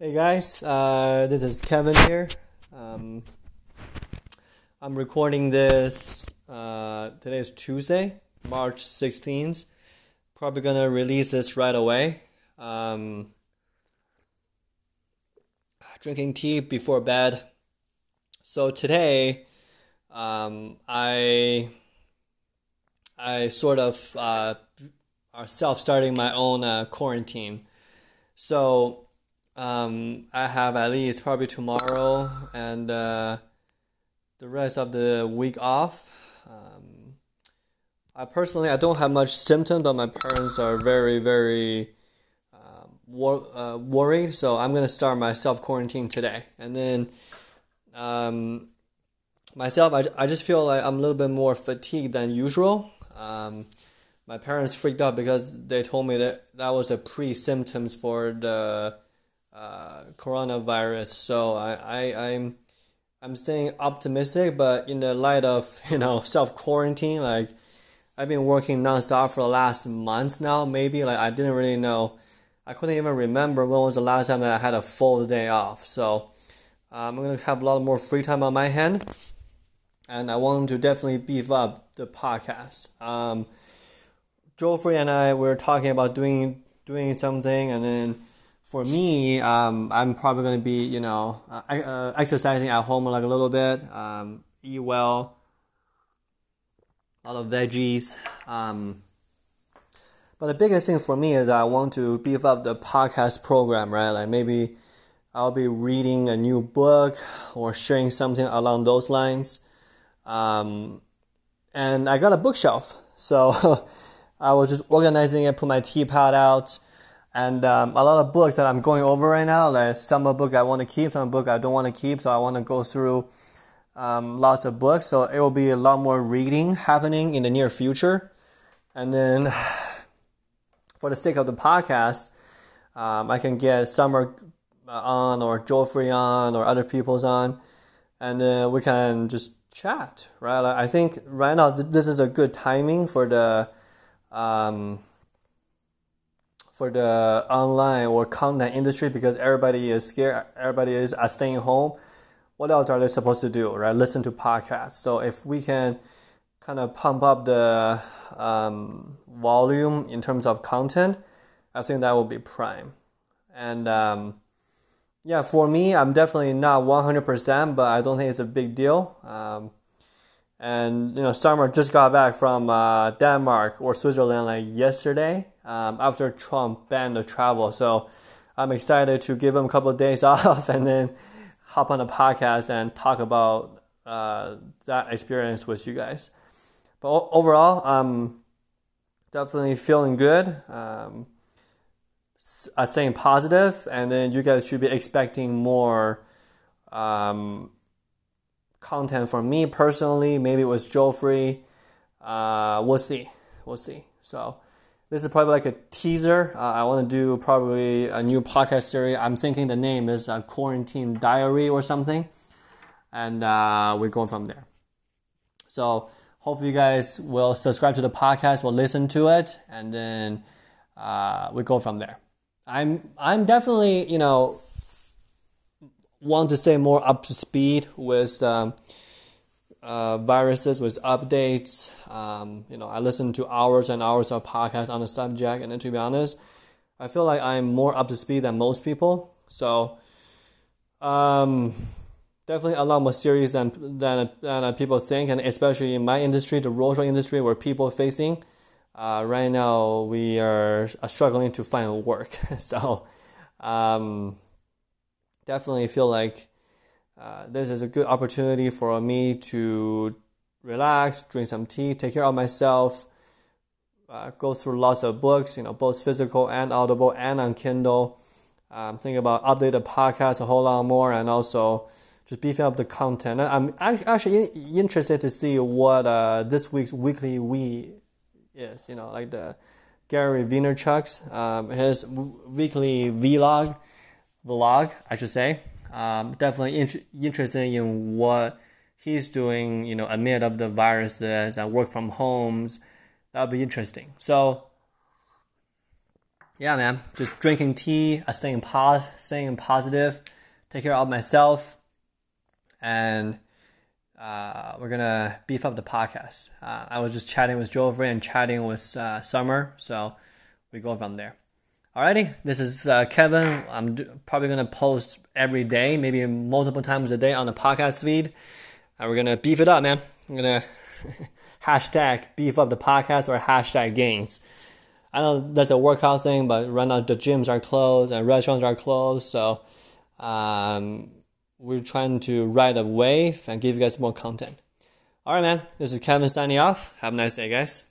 Hey guys, uh, this is Keven here. Um, I'm recording this. Uh, today is Tuesday, March 16th. Probably gonna release this right away. Um, drinking tea before bed. So today, um, I I sort of uh, are self starting my own uh, quarantine. So um, I have at least probably tomorrow and uh, the rest of the week off. Um, I personally I don't have much symptoms, but my parents are very very uh, wor- uh, worried. So I'm gonna start my self quarantine today, and then um, myself I, I just feel like I'm a little bit more fatigued than usual. Um, my parents freaked out because they told me that that was a pre symptoms for the uh, coronavirus. So I, I I'm I'm staying optimistic, but in the light of you know self quarantine, like I've been working nonstop for the last months now. Maybe like I didn't really know. I couldn't even remember when was the last time that I had a full day off. So um, I'm gonna have a lot more free time on my hand, and I want to definitely beef up the podcast. Um, Joffrey and I were talking about doing doing something, and then for me, um, I'm probably going to be, you know, uh, uh, exercising at home like a little bit, um, eat well, a lot of veggies. Um, but the biggest thing for me is I want to beef up the podcast program, right? Like maybe I'll be reading a new book or sharing something along those lines. Um, and I got a bookshelf, so I was just organizing it, put my teapot out and um, a lot of books that I'm going over right now, like some of book I want to keep, some book I don't want to keep. So I want to go through um, lots of books. So it will be a lot more reading happening in the near future. And then, for the sake of the podcast, um, I can get Summer on or Joffrey on or other people's on, and then we can just chat, right? I think right now this is a good timing for the um, for the online or content industry because everybody is scared, everybody is staying home. What else are they supposed to do, right? Listen to podcasts. So if we can kind of pump up the um, volume in terms of content, I think that will be prime. And um, yeah, for me, I'm definitely not 100%, but I don't think it's a big deal. Um, and you know, Summer just got back from uh, Denmark or Switzerland like yesterday um, after Trump banned the travel. So I'm excited to give him a couple of days off and then hop on a podcast and talk about uh, that experience with you guys. But overall, I'm definitely feeling good. Um, uh, staying positive, and then you guys should be expecting more um, content from me personally. Maybe it was Free. Uh, we'll see. We'll see. So this is probably like a teaser. Uh, I want to do probably a new podcast series. I'm thinking the name is uh, Quarantine Diary or something, and uh, we're going from there. So hopefully you guys will subscribe to the podcast, will listen to it, and then uh, we go from there. I'm I'm definitely you know want to stay more up to speed with um, uh, viruses, with updates. Um, you know, I listen to hours and hours of podcasts on the subject, and then to be honest, I feel like I'm more up to speed than most people. So, um, definitely a lot more serious than than, than people think, and especially in my industry, the roadshow industry, where people facing. Uh, right now, we are struggling to find work. so, um, definitely feel like uh, this is a good opportunity for me to relax, drink some tea, take care of myself, uh, go through lots of books, you know, both physical and audible and on Kindle. Um, think about update the podcast a whole lot more and also just beefing up the content. I'm actually interested to see what uh, this week's weekly we is, you know, like the Gary Vaynerchuk's, um, his weekly vlog vlog, I should say. Um, definitely in- interested in what he's doing, you know, amid of the viruses and work from homes. That'll be interesting. So, yeah, man, just drinking tea, uh, staying pos, staying positive, take care of myself, and uh, we're gonna beef up the podcast. Uh, I was just chatting with Joffrey and chatting with uh, Summer, so we go from there. Alrighty, this is uh, Keven. I'm probably gonna post every day, maybe multiple times a day on the podcast feed, and we're gonna beef it up, man. I'm gonna hashtag beef up the podcast or hashtag gains. I know that's a workout thing, but right now the gyms are closed and restaurants are closed, so um, we're trying to ride a wave and give you guys more content. All right, man. This is Keven signing off. Have a nice day, guys.